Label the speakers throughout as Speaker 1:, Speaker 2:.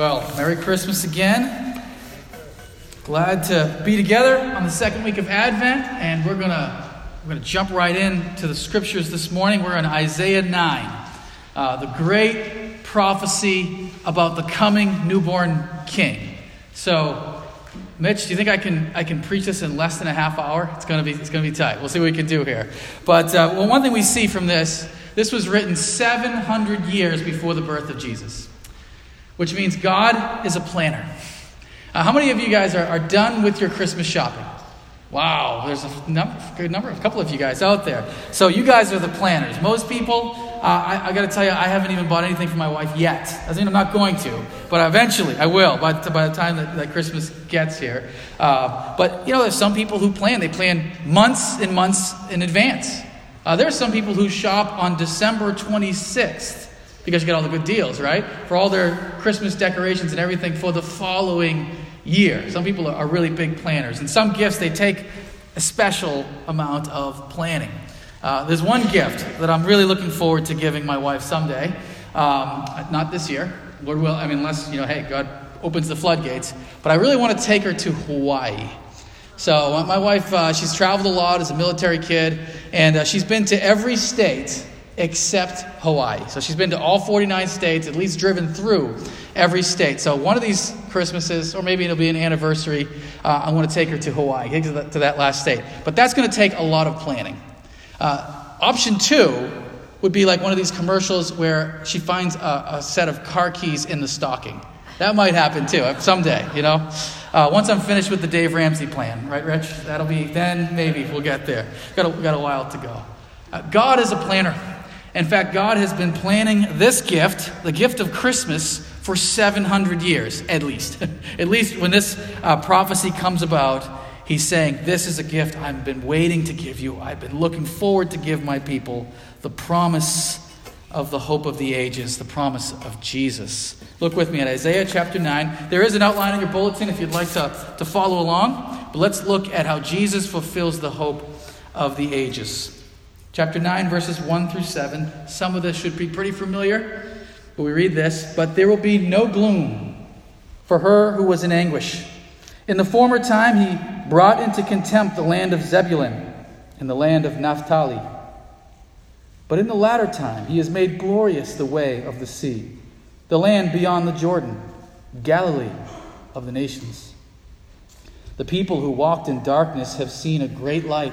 Speaker 1: Well, Merry Christmas again. Glad to be together on the second week of Advent, and we're gonna we're gonna jump right into the scriptures this morning. We're in Isaiah nine, uh, the great prophecy about the coming newborn King. So, Mitch, do you think I can I can preach this in less than a half hour? It's gonna be it's gonna be tight. We'll see what we can do here. But uh, well, one thing we see from this, this was written 700 years before the birth of Jesus which means God is a planner. Uh, how many of you guys are, are done with your Christmas shopping? Wow, there's a number, good number, a couple of you guys out there. So you guys are the planners. Most people, uh, I, I got to tell you, I haven't even bought anything for my wife yet. Doesn't mean I'm not going to, but eventually I will. By, by the time that, that Christmas gets here, uh, but you know, there's some people who plan. They plan months and months in advance. Uh, there are some people who shop on December 26th because you get all the good deals, right? For all their Christmas decorations and everything for the following year. Some people are really big planners. And some gifts, they take a special amount of planning. Uh, there's one gift that I'm really looking forward to giving my wife someday. Um, not this year. Lord will, I mean, unless, you know, hey, God opens the floodgates. But I really want to take her to Hawaii. So, uh, my wife, uh, she's traveled a lot as a military kid, and uh, she's been to every state except Hawaii. So she's been to all 49 states, at least driven through every state. So one of these Christmases, or maybe it'll be an anniversary, uh, I want to take her to Hawaii, to, to that last state. But that's going to take a lot of planning. Uh, option two would be like one of these commercials where she finds a, a, set of car keys in the stocking. That might happen too, uh, someday, you know? Uh, once I'm finished with the Dave Ramsey plan, right, Rich? That'll be, then maybe we'll get there. Got a, got a while to go. Uh, God is a planner. In fact, God has been planning this gift, the gift of Christmas, for 700 years, at least. at least when this uh, prophecy comes about, he's saying, This is a gift I've been waiting to give you. I've been looking forward to give my people the promise of the hope of the ages, the promise of Jesus. Look with me at Isaiah chapter 9. There is an outline in your bulletin if you'd like to, to follow along. But let's look at how Jesus fulfills the hope of the ages. Chapter 9, verses 1 through 7. Some of this should be pretty familiar, but we read this. But there will be no gloom for her who was in anguish. In the former time, he brought into contempt the land of Zebulun and the land of Naphtali. But in the latter time, he has made glorious the way of the sea, the land beyond the Jordan, Galilee of the nations. The people who walked in darkness have seen a great light.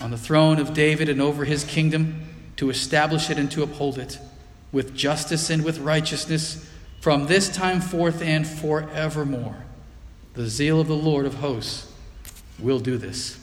Speaker 1: on the throne of David and over his kingdom to establish it and to uphold it with justice and with righteousness from this time forth and forevermore. The zeal of the Lord of hosts will do this.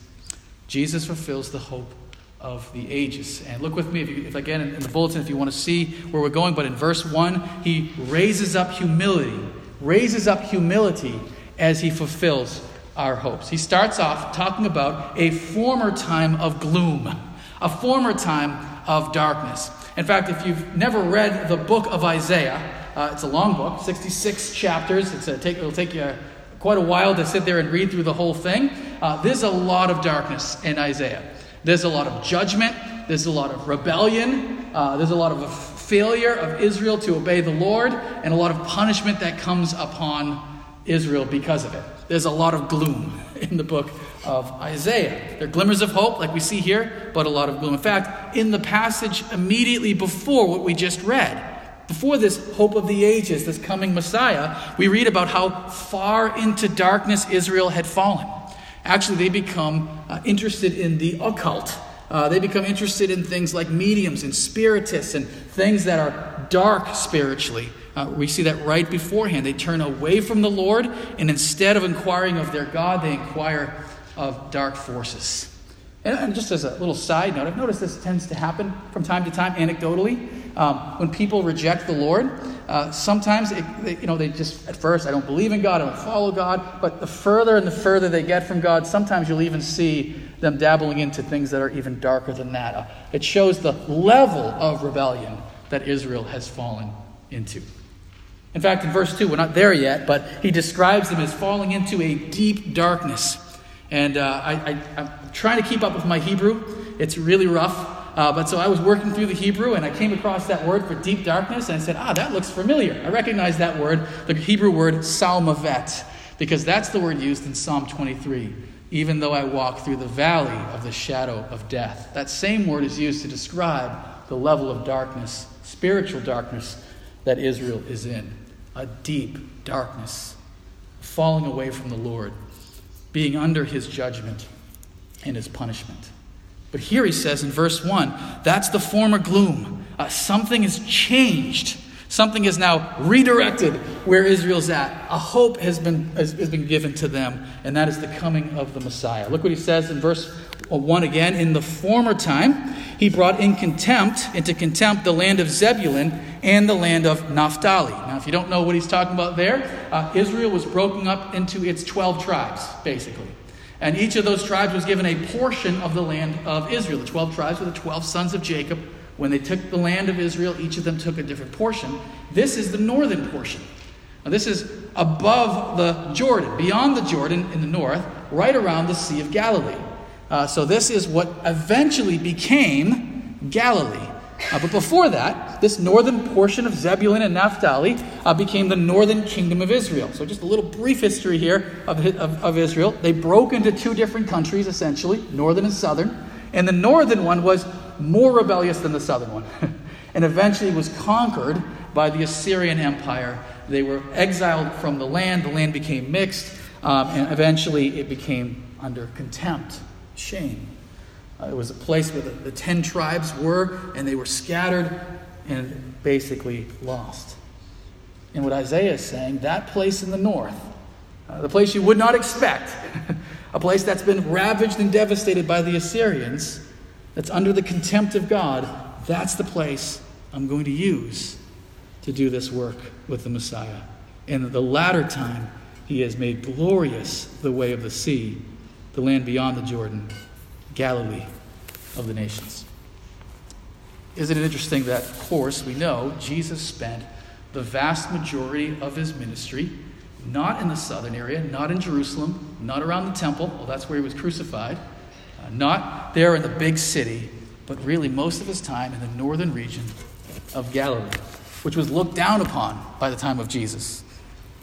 Speaker 1: Jesus fulfills the hope of the ages. And look with me, if, you, if again in the bulletin, if you want to see where we're going. But in verse 1, he raises up humility, raises up humility as he fulfills our hopes. He starts off talking about a former time of gloom, a former time of darkness. In fact, if you've never read the book of Isaiah, uh, it's a long book, 66 chapters. A take, it'll take you quite a while to sit there and read through the whole thing. Uh, there's a lot of darkness in Isaiah. There's a lot of judgment. There's a lot of rebellion. Uh, there's a lot of failure of Israel to obey the Lord, and a lot of punishment that comes upon Israel because of it. There's a lot of gloom in the book of Isaiah. There are glimmers of hope, like we see here, but a lot of gloom. In fact, in the passage immediately before what we just read, Before this hope of the ages, this coming Messiah, we read about how far into darkness Israel had fallen. Actually, they become uh, interested in the occult. Uh, they become interested in things like mediums and spiritists and things that are dark spiritually. Uh, we see that right beforehand. They turn away from the Lord, and instead of inquiring of their God, they inquire of dark forces. And, and just as a little side note, I've noticed this tends to happen from time to time anecdotally. Um, when people reject the Lord, uh, sometimes it, they, you know they just at first I don't believe in God, I don't follow God. But the further and the further they get from God, sometimes you'll even see them dabbling into things that are even darker than that. Uh, it shows the level of rebellion that Israel has fallen into. In fact, in verse 2, we're not there yet, but he describes them as falling into a deep darkness. And uh, I, am trying to keep up with my Hebrew. It's really rough. Uh, but so I was working through the Hebrew and I came across that word for deep darkness and I said, ah, that looks familiar. I recognize that word, the Hebrew word salmavet, because that's the word used in Psalm 23. Even though I walk through the valley of the shadow of death. That same word is used to describe the level of darkness, spiritual darkness, that Israel is in. A deep darkness, falling away from the Lord being under his judgment and his punishment. But here he says in verse 1 that's the former gloom. Uh, something has changed. Something is now redirected where Israel's at. A hope has been, has, has been given to them, and that is the coming of the Messiah. Look what he says in verse 1 again. In the former time, he brought in contempt, into contempt, the land of Zebulun and the land of Naphtali. Now, if you don't know what he's talking about there, uh, Israel was broken up into its 12 tribes, basically. And each of those tribes was given a portion of the land of Israel. The 12 tribes were the 12 sons of Jacob. When they took the land of Israel, each of them took a different portion. This is the northern portion. Now, this is above the Jordan, beyond the Jordan in the north, right around the Sea of Galilee. Uh, so, this is what eventually became Galilee. Uh, but before that, this northern portion of Zebulun and Naphtali uh, became the northern kingdom of Israel. So, just a little brief history here of, of, of Israel. They broke into two different countries, essentially, northern and southern. And the northern one was more rebellious than the southern one, and eventually was conquered by the Assyrian Empire. They were exiled from the land, the land became mixed, um, and eventually it became under contempt, shame. Uh, it was a place where the, the ten tribes were, and they were scattered and basically lost. And what Isaiah is saying, that place in the north, uh, the place you would not expect, a place that's been ravaged and devastated by the Assyrians, that's under the contempt of God, that's the place I'm going to use to do this work with the Messiah. In the latter time, he has made glorious the way of the sea, the land beyond the Jordan, Galilee of the nations. Isn't it interesting that, of course, we know Jesus spent the vast majority of his ministry not in the southern area, not in Jerusalem, not around the temple, well, that's where he was crucified, uh, not there in the big city, but really most of his time in the northern region of Galilee, which was looked down upon by the time of Jesus.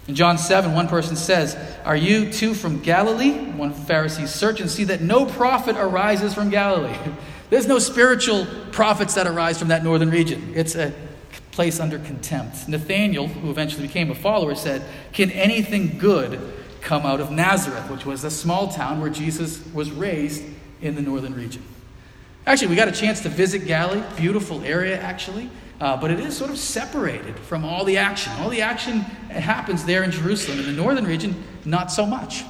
Speaker 1: In John 7, one person says, Are you too from Galilee? One Pharisee, search and see that no prophet arises from Galilee. There's no spiritual prophets that arise from that northern region. It's a place under contempt. Nathanael, who eventually became a follower, said, Can anything good come out of Nazareth, which was a small town where Jesus was raised in the northern region? Actually, we got a chance to visit Galilee, beautiful area, actually. Uh, but it is sort of separated from all the action. All the action happens there in Jerusalem. In the northern region, not so much.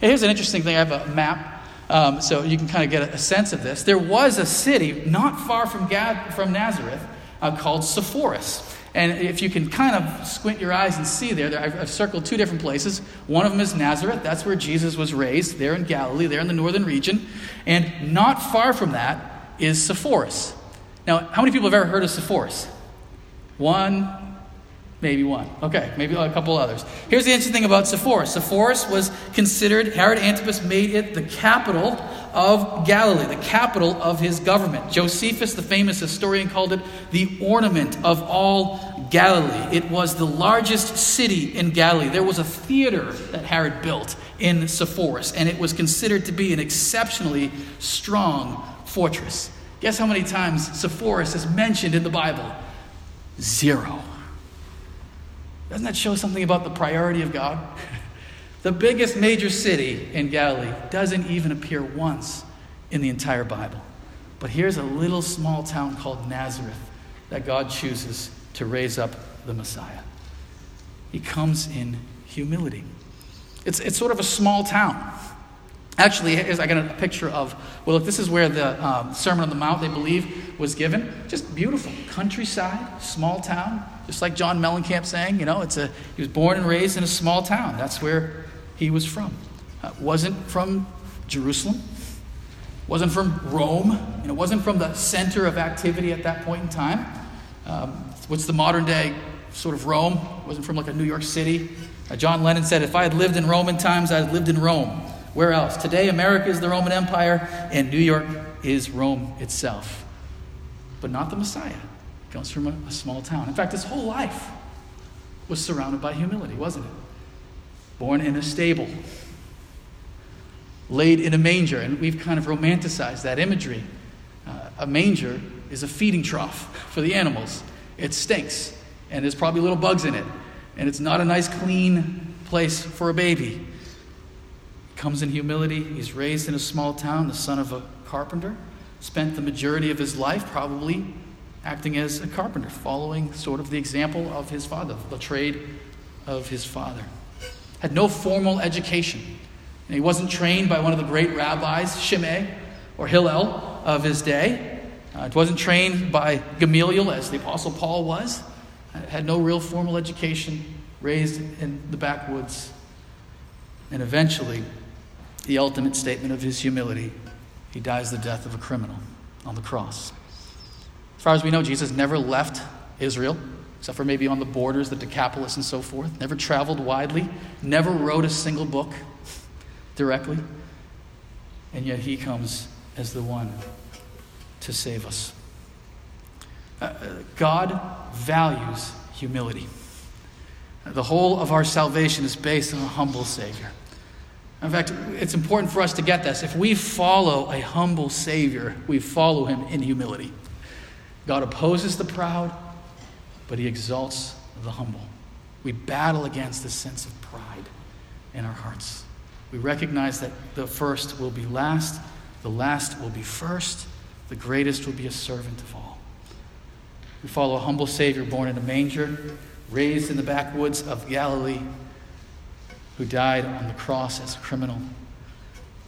Speaker 1: Here's an interesting thing I have a map, um, so you can kind of get a, sense of this. There was a city not far from, Gad, from Nazareth uh, called Sepphoris. And if you can kind of squint your eyes and see there, there I've, I've, circled two different places. One of them is Nazareth. That's where Jesus was raised, there in Galilee, there in the northern region. And not far from that is Sepphoris. Now, how many people have ever heard of Sepphoris? One, maybe one. Okay, maybe a couple others. Here's the interesting thing about Sepphoris. Sepphoris was considered, Herod Antipas made it the capital of Galilee, the capital of his government. Josephus, the famous historian, called it the ornament of all Galilee. It was the largest city in Galilee. There was a theater that Herod built in Sepphoris, and it was considered to be an exceptionally strong fortress. Guess how many times Sepphoris is mentioned in the Bible? Zero. Doesn't that show something about the priority of God? the biggest major city in Galilee doesn't even appear once in the entire Bible. But here's a little small town called Nazareth that God chooses to raise up the Messiah. He comes in humility. It's, it's sort of a small town. Actually, I got a picture of, well, look, this is where the um, Sermon on the Mount, they believe, was given. Just beautiful. Countryside, small town, just like John Mellencamp saying, you know, it's a, he was born and raised in a small town. That's where he was from. Uh, wasn't from Jerusalem, wasn't from Rome, and it wasn't from the center of activity at that point in time. Um, what's the modern day sort of Rome? Wasn't from like a New York City. Uh, John Lennon said, if I had lived in Roman times, I'd lived in Rome. Where else? Today, America is the Roman Empire, and New York is Rome itself. But not the Messiah. He comes from a, a small town. In fact, his whole life was surrounded by humility, wasn't it? Born in a stable, laid in a manger, and we've kind of romanticized that imagery. Uh, a manger is a feeding trough for the animals. It stinks, and there's probably little bugs in it, and it's not a nice, clean place for a baby comes in humility. He's raised in a small town, the son of a carpenter. Spent the majority of his life probably acting as a carpenter, following sort of the example of his father, the trade of his father. Had no formal education. And he wasn't trained by one of the great rabbis, Shammai or Hillel, of his day. Uh, wasn't trained by Gamaliel, as the Apostle Paul was. Uh, had no real formal education, raised in the backwoods. And eventually, the ultimate statement of his humility. He dies the death of a criminal on the cross. As far as we know, Jesus never left Israel, except for maybe on the borders, the Decapolis and so forth. Never traveled widely, never wrote a single book directly. And yet he comes as the one to save us. Uh, uh God values humility. The whole of our salvation is based on a humble Savior. In fact, it's important for us to get this. If we follow a humble Savior, we follow him in humility. God opposes the proud, but he exalts the humble. We battle against the sense of pride in our hearts. We recognize that the first will be last, the last will be first, the greatest will be a servant of all. We follow a humble Savior born in a manger, raised in the backwoods of Galilee who died on the cross as a criminal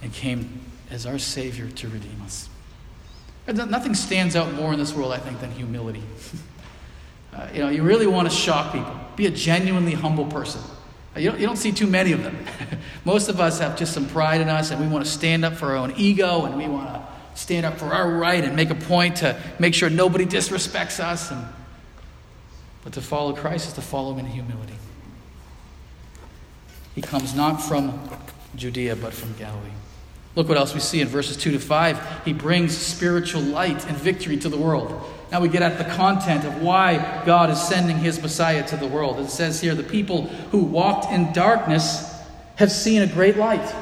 Speaker 1: and came as our Savior to redeem us. Nothing stands out more in this world, I think, than humility. Uh, you know, you really want to shock people. Be a genuinely humble person. Uh, you don't, you don't see too many of them. Most of us have just some pride in us, and we want to stand up for our own ego, and we want to stand up for our right and make a point to make sure nobody disrespects us. And, but to follow Christ is to follow him in humility. He comes not from Judea, but from Galilee. Look what else we see in verses 2 to 5. He brings spiritual light and victory to the world. Now we get at the content of why God is sending his Messiah to the world. It says here the people who walked in darkness have seen a great light.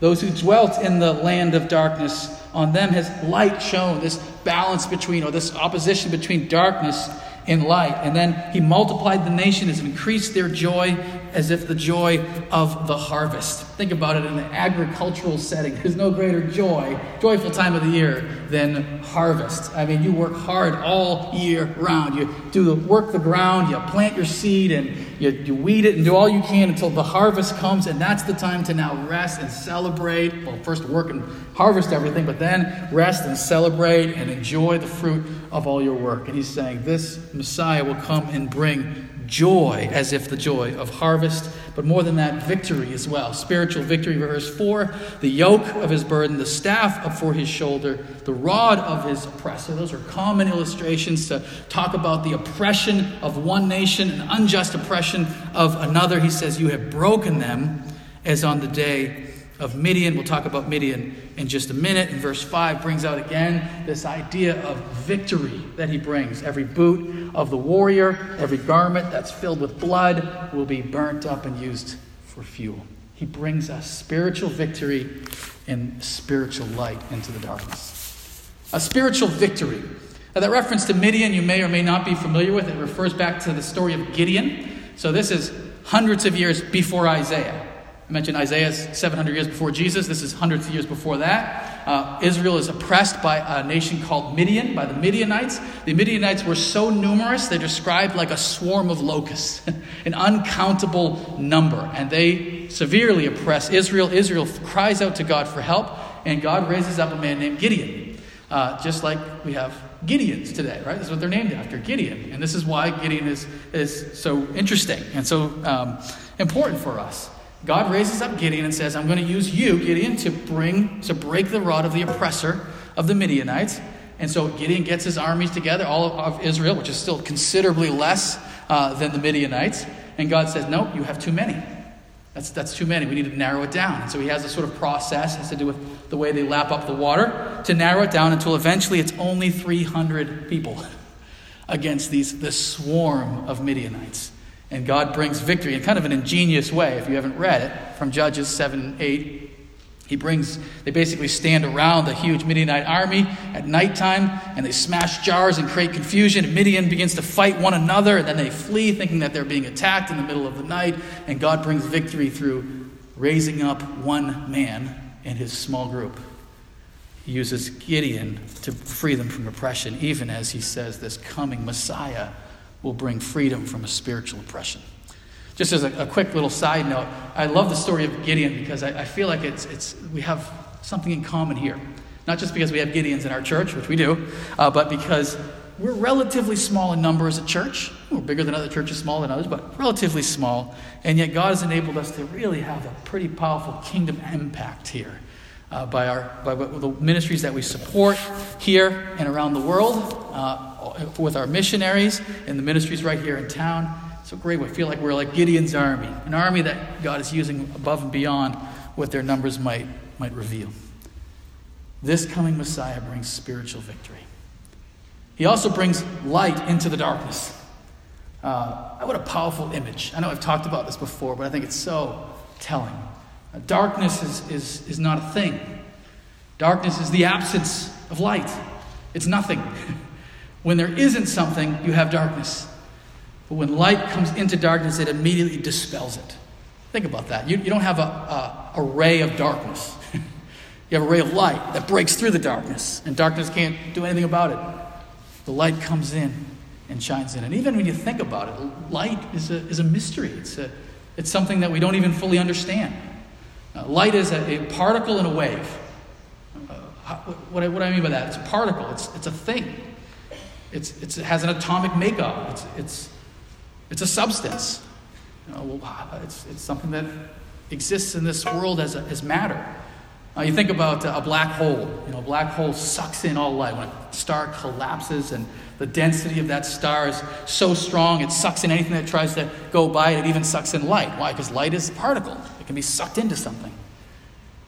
Speaker 1: Those who dwelt in the land of darkness, on them has light shone. This balance between, or this opposition between darkness and light. And then he multiplied the nation, has increased their joy as if the joy of the harvest. Think about it in an agricultural setting. There's no greater joy, joyful time of the year than harvest. I mean, you work hard all year round. You do work the ground, you plant your seed, and you, you weed it and do all you can until the harvest comes, and that's the time to now rest and celebrate. Well, first work and harvest everything, but then rest and celebrate and enjoy the fruit of all your work. And he's saying, This Messiah will come and bring joy, as if the joy of harvest, but more than that, victory as well. Spiritual victory, verse 4 the yoke of his burden, the staff for his shoulder, the rod of his oppressor. Those are common illustrations to talk about the oppression of one nation and unjust oppression of another. He says, You have broken them as on the day of Midian. We'll talk about Midian in just a minute. And verse 5 brings out again this idea of victory that he brings. Every boot of the warrior, every garment that's filled with blood will be burnt up and used for fuel. He brings us spiritual victory and spiritual light into the darkness. A spiritual victory. Now, that reference to Midian, you may or may not be familiar with. It refers back to the story of Gideon. So this is hundreds of years before Isaiah. I mentioned Isaiah 700 years before Jesus. This is hundreds of years before that. Uh, Israel is oppressed by a nation called Midian, by the Midianites. The Midianites were so numerous, they're described like a swarm of locusts, an uncountable number. And they severely oppress Israel. Israel cries out to God for help, and God raises up a man named Gideon. Uh, just like we have Gideons today, right? This is what they're named after, Gideon. And this is why Gideon is, is so interesting and so um, important for us. God raises up Gideon and says, I'm going to use you, Gideon, to bring, to break the rod of the oppressor of the Midianites. And so Gideon gets his armies together, all of Israel, which is still considerably less uh, than the Midianites. And God says, No, you have too many. That's, that's too many. We need to narrow it down. And so he has a sort of process, has to do with the way they lap up the water, to narrow it down until eventually it's only 300 people against these, this swarm of Midianites. And God brings victory in kind of an ingenious way, if you haven't read it, from Judges 7 and 8. He brings, they basically stand around the huge Midianite army at nighttime and they smash jars and create confusion. And Midian begins to fight one another and then they flee, thinking that they're being attacked in the middle of the night. And God brings victory through raising up one man and his small group. He uses Gideon to free them from oppression, even as he says this coming Messiah will bring freedom from a spiritual oppression. Just as a, a quick little side note, I love the story of Gideon because I, I feel like it's, it's, we have something in common here. Not just because we have Gideons in our church, which we do, uh, but because we're relatively small in number as a church. We're bigger than other churches, smaller than others, but relatively small. And yet God has enabled us to really have a pretty powerful kingdom impact here uh, by, our, by the ministries that we support here and around the world. Uh, with our missionaries and the ministries right here in town. So great. We feel like we're like Gideon's army, an army that God is using above and beyond what their numbers might, might reveal. This coming Messiah brings spiritual victory. He also brings light into the darkness. Uh, what a powerful image. I know I've talked about this before, but I think it's so telling. Uh, darkness is, is, is not a thing, darkness is the absence of light, it's nothing. When there isn't something, you have darkness. But when light comes into darkness, it immediately dispels it. Think about that. You, you don't have a, a, a ray of darkness, you have a ray of light that breaks through the darkness, and darkness can't do anything about it. The light comes in and shines in. And even when you think about it, light is a, is a mystery, it's, a, it's something that we don't even fully understand. Uh, light is a, a, particle and a wave. Uh, what, what, what do I mean by that? It's a particle, it's, it's a thing. It's, it's, it has an atomic makeup. It's, it's, it's a substance. You know, it's, it's something that exists in this world as, a, as matter. Uh, you think about a black hole. You know, a black hole sucks in all light. When a star collapses and the density of that star is so strong, it sucks in anything that tries to go by it. It even sucks in light. Why? Because light is a particle. It can be sucked into something.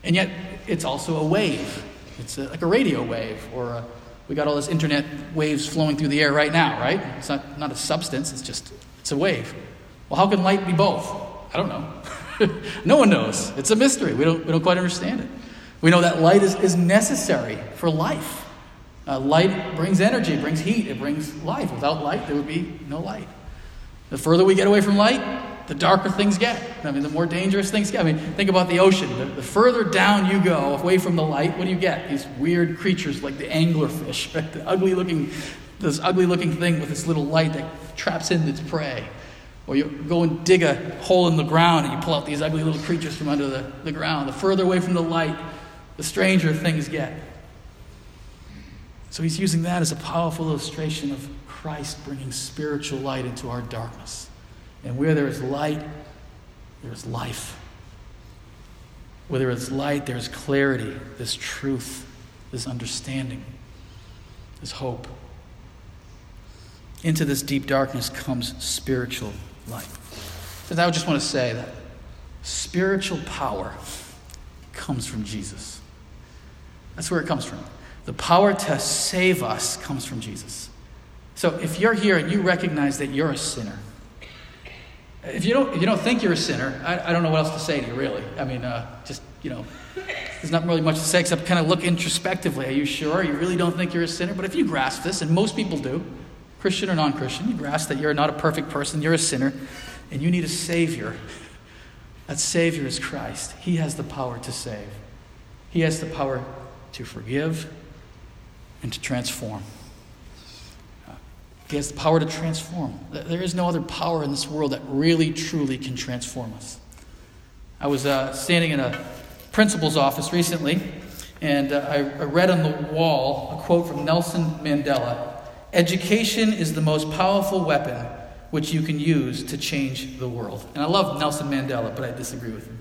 Speaker 1: And yet, it's also a wave. It's a, like a radio wave or a, we got all this internet waves flowing through the air right now, right? It's not, not a substance, it's just it's a wave. Well, how can light be both? I don't know. no one knows. It's a mystery. We don't, we don't quite understand it. We know that light is, is necessary for life. Uh, light brings energy, it brings heat, it brings life. Without light, there would be no light. The further we get away from light, the darker things get. I mean, the more dangerous things get. I mean, think about the ocean. The, the, further down you go, away from the light, what do you get? These weird creatures like the anglerfish, right? the ugly looking, this ugly looking thing with this little light that traps in its prey. Or you go and dig a hole in the ground and you pull out these ugly little creatures from under the, the ground. The further away from the light, the stranger things get. So he's using that as a powerful illustration of Christ bringing spiritual light into our darkness. And where there is light, there is life. Where there is light, there is clarity, this truth, this understanding, this hope. Into this deep darkness comes spiritual light. And I just want to say that spiritual power comes from Jesus. That's where it comes from. The power to save us comes from Jesus. So if you're here and you recognize that you're a sinner, if you don't, if you don't think you're a sinner, I, I don't know what else to say to you, really. I mean, uh, just, you know, there's not really much to say except kind of look introspectively. Are you sure? You really don't think you're a sinner? But if you grasp this, and most people do, Christian or non Christian, you grasp that you're not a perfect person, you're a sinner, and you need a Savior, that Savior is Christ. He has the power to save, He has the power to forgive and to transform. He has the power to transform. There is no other power in this world that really, truly can transform us. I was uh, standing in a principal's office recently, and uh, I, I read on the wall a quote from Nelson Mandela Education is the most powerful weapon which you can use to change the world. And I love Nelson Mandela, but I disagree with him.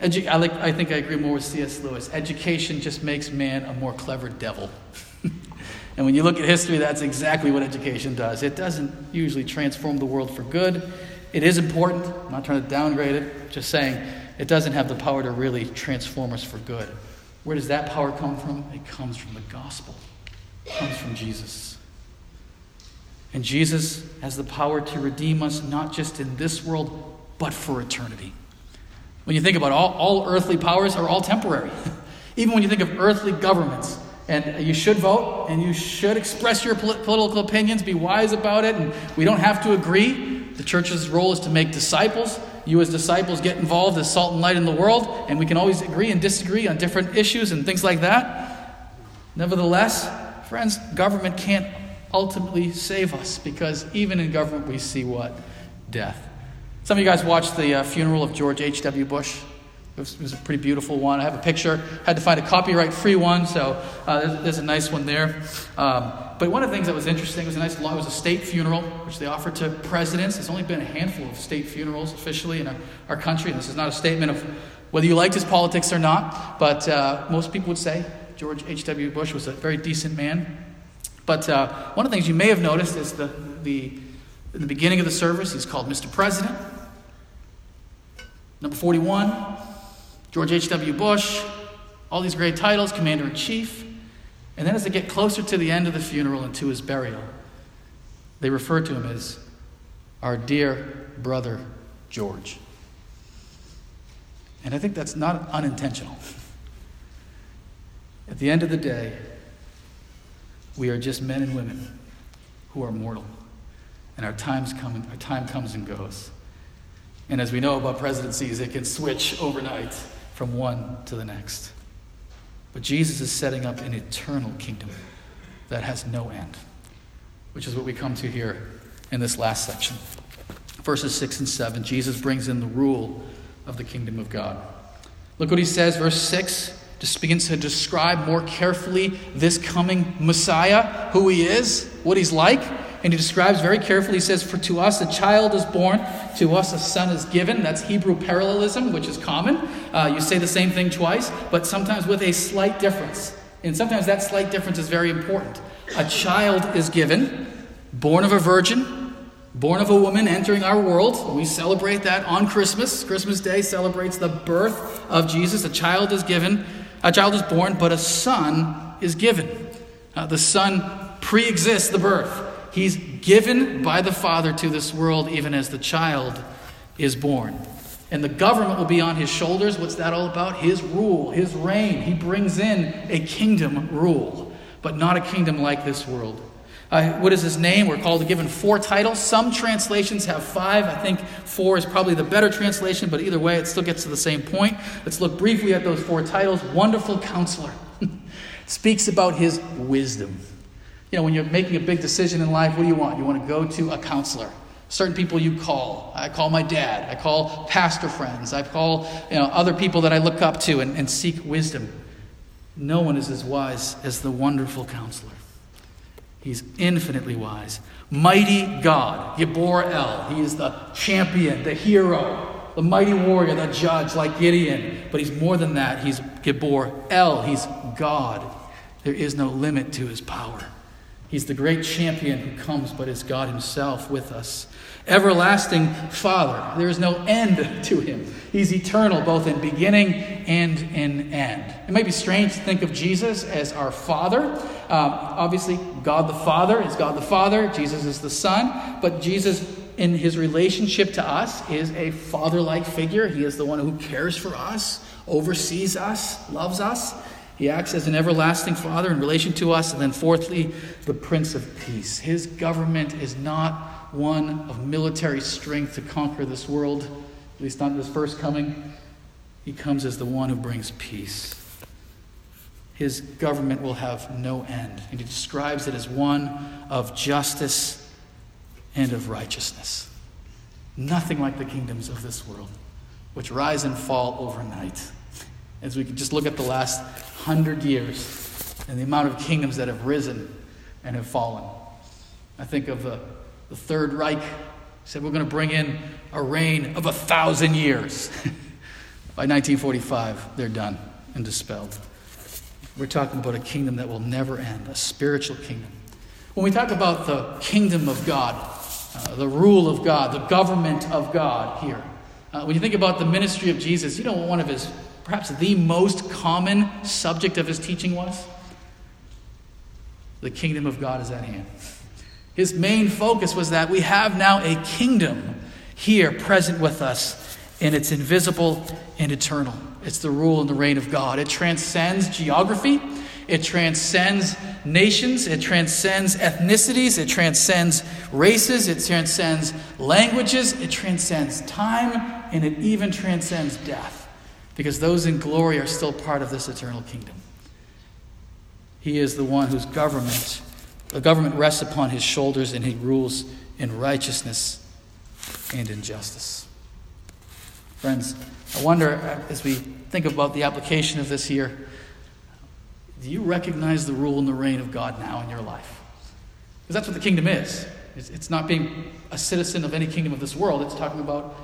Speaker 1: Edu- I, like, I think I agree more with C.S. Lewis. Education just makes man a more clever devil. and when you look at history, that's exactly what education does. It doesn't usually transform the world for good. It is important. I'm not trying to downgrade it, just saying it doesn't have the power to really transform us for good. Where does that power come from? It comes from the gospel, it comes from Jesus. And Jesus has the power to redeem us not just in this world, but for eternity. When you think about it, all, all earthly powers are all temporary. Even when you think of earthly governments, and you should vote and you should express your political opinions, be wise about it, and we don't have to agree. The church's role is to make disciples. You, as disciples, get involved as salt and light in the world, and we can always agree and disagree on different issues and things like that. Nevertheless, friends, government can't ultimately save us because even in government we see what? Death. Some of you guys watched the uh, funeral of George H.W. Bush. It was, a pretty beautiful one. I have a picture. Had to find a copyright free one, so uh, there's, there's, a nice one there. Um, but one of the things that was interesting was a nice. It was a state funeral, which they offered to presidents. There's only been a handful of state funerals officially in our, our country. And this is not a statement of whether you liked his politics or not, but uh, most people would say George H.W. Bush was a very decent man. But uh, one of the things you may have noticed is the, the, in the beginning of the service, he's called Mr. President. Number 41, George H.W. Bush, all these great titles, Commander in Chief. And then as they get closer to the end of the funeral and to his burial, they refer to him as our dear brother George. And I think that's not unintentional. At the end of the day, we are just men and women who are mortal. And our, times come, our time comes and goes. And as we know about presidencies, it can switch overnight from one to the next. But Jesus is setting up an eternal kingdom that has no end, which is what we come to here in this last section. Verses 6 and 7, Jesus brings in the rule of the kingdom of God. Look what he says, verse 6 just begins to describe more carefully this coming Messiah, who he is, what he's like. And he describes very carefully, he says, For to us a child is born, to us a son is given. That's Hebrew parallelism, which is common. Uh, you say the same thing twice, but sometimes with a slight difference. And sometimes that slight difference is very important. A child is given, born of a virgin, born of a woman entering our world. We celebrate that on Christmas. Christmas Day celebrates the birth of Jesus. A child is given a child is born, but a son is given. Uh, the son pre exists the birth. He's given by the Father to this world, even as the child is born. And the government will be on his shoulders. What's that all about? His rule, his reign. He brings in a kingdom rule, but not a kingdom like this world. Uh, what is his name? We're called to given four titles. Some translations have five. I think four is probably the better translation, but either way, it still gets to the same point. Let's look briefly at those four titles. Wonderful Counselor speaks about his wisdom. You know, when you're making a big decision in life, what do you want? You want to go to a counselor. Certain people you call. I call my dad. I call pastor friends. I call you know, other people that I look up to and, and seek wisdom. No one is as wise as the wonderful counselor. He's infinitely wise. Mighty God, Gibor El. He is the champion, the hero, the mighty warrior, the judge, like Gideon. But he's more than that. He's Gibor El. He's God. There is no limit to his power. He's the great champion who comes, but is God Himself with us. Everlasting Father. There is no end to Him. He's eternal, both in beginning and in end. It might be strange to think of Jesus as our Father. Um, obviously, God the Father is God the Father, Jesus is the Son, but Jesus, in His relationship to us, is a father like figure. He is the one who cares for us, oversees us, loves us. He acts as an everlasting Father in relation to us. And then, fourthly, the Prince of Peace. His government is not one of military strength to conquer this world, at least not in his first coming. He comes as the one who brings peace. His government will have no end. And he describes it as one of justice and of righteousness. Nothing like the kingdoms of this world, which rise and fall overnight. As we can just look at the last hundred years and the amount of kingdoms that have risen and have fallen. I think of the, the Third Reich. Said we're going to bring in a reign of a thousand years. By 1945, they're done and dispelled. We're talking about a kingdom that will never end, a spiritual kingdom. When we talk about the kingdom of God, uh, the rule of God, the government of God here, uh, when you think about the ministry of Jesus, you know one of his, perhaps the most common subject of his teaching was? The kingdom of God is at hand. His main focus was that we have now a kingdom here present with us, and it's invisible and eternal. It's the rule and the reign of God. It transcends geography, it transcends nations, it transcends ethnicities, it transcends races, it transcends languages, it transcends time, and it even transcends death. Because those in glory are still part of this eternal kingdom. He is the one whose government, the government rests upon his shoulders, and he rules in righteousness and in justice. Friends, I wonder uh, as we think about the application of this here, do you recognize the rule and the reign of God now in your life? Because that's what the kingdom is. It's not being a citizen of any kingdom of this world, it's talking about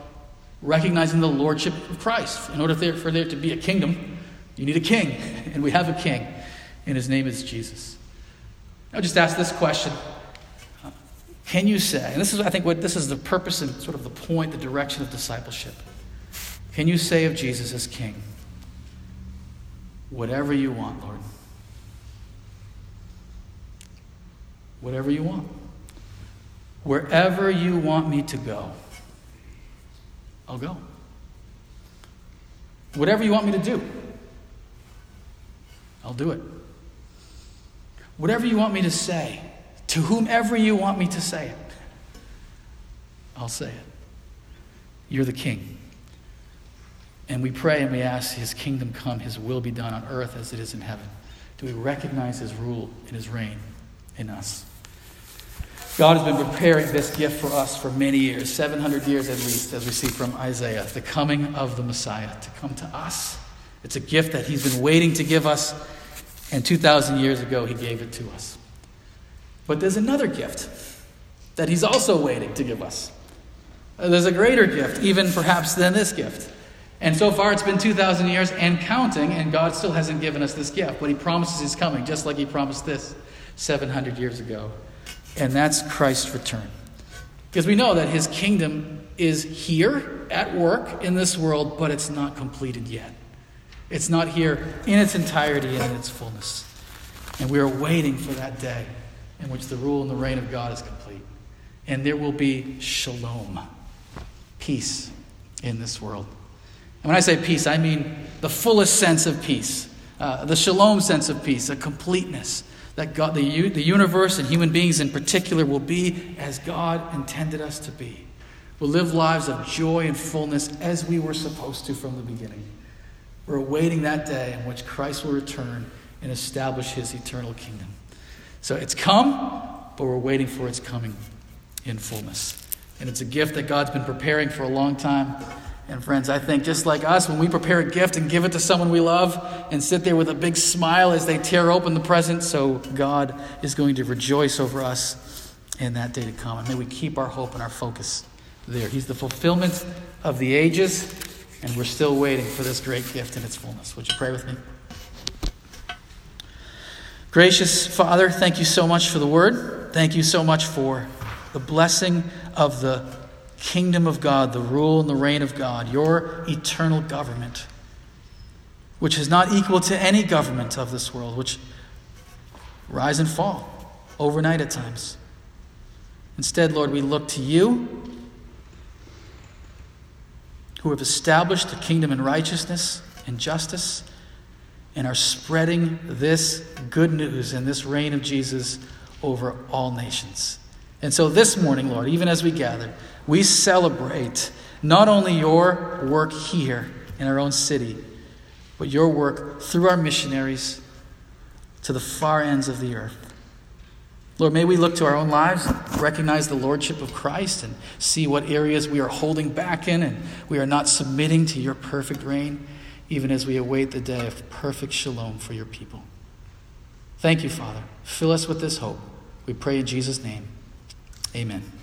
Speaker 1: recognizing the lordship of Christ. In order for there to be a kingdom, you need a king, and we have a king, and his name is Jesus. I'll just ask this question. Can you say, and this is, I think, what this is the purpose and sort of the point, the direction of discipleship. Can you say of Jesus as King, whatever you want, Lord? Whatever you want. Wherever you want me to go, I'll go. Whatever you want me to do, I'll do it. Whatever you want me to say, to whomever you want me to say it, I'll say it. You're the king. And we pray and we ask His kingdom come, His will be done on earth as it is in heaven. Do we recognize His rule and His reign in us? God has been preparing this gift for us for many years, 700 years at least, as we see from Isaiah, the coming of the Messiah to come to us. It's a gift that He's been waiting to give us, and 2,000 years ago, He gave it to us. But there's another gift that He's also waiting to give us. Uh, there's a greater gift, even perhaps than this gift. And so far, it's been 2,000 years and counting, and God still hasn't given us this gift. But He promises He's coming, just like He promised this 700 years ago. And that's Christ's return. Because we know that His kingdom is here at work in this world, but it's not completed yet. It's not here in its entirety and in its fullness. And we are waiting for that day in which the rule and the reign of God is complete. And there will be shalom, peace in this world. And when I say peace, I mean the fullest sense of peace, uh, the shalom sense of peace, a completeness that God, the, the universe and human beings in particular will be as God intended us to be. We'll live lives of joy and fullness as we were supposed to from the beginning. We're awaiting that day in which Christ will return and establish his eternal kingdom. So it's come, but we're waiting for its coming in fullness. And it's a gift that God's been preparing for a long time. And friends, I think just like us, when we prepare a gift and give it to someone we love and sit there with a big smile as they tear open the present, so God is going to rejoice over us in that day to come. And may we keep our hope and our focus there. He's the fulfillment of the ages, and we're still waiting for this great gift in its fullness. Would you pray with me? Gracious Father, thank you so much for the word. Thank you so much for the blessing of the kingdom of God, the rule and the reign of God, your eternal government, which is not equal to any government of this world, which rise and fall overnight at times. Instead, Lord, we look to you who have established a kingdom in righteousness and justice and are spreading this good news and this reign of Jesus over all nations. And so this morning, Lord, even as we gather, we celebrate not only your work here in our own city, but your work through our missionaries to the far ends of the earth. Lord, may we look to our own lives, recognize the lordship of Christ, and see what areas we are holding back in and we are not submitting to your perfect reign, even as we await the day of perfect shalom for your people. Thank you, Father. Fill us with this hope. We pray in Jesus' name. Amen.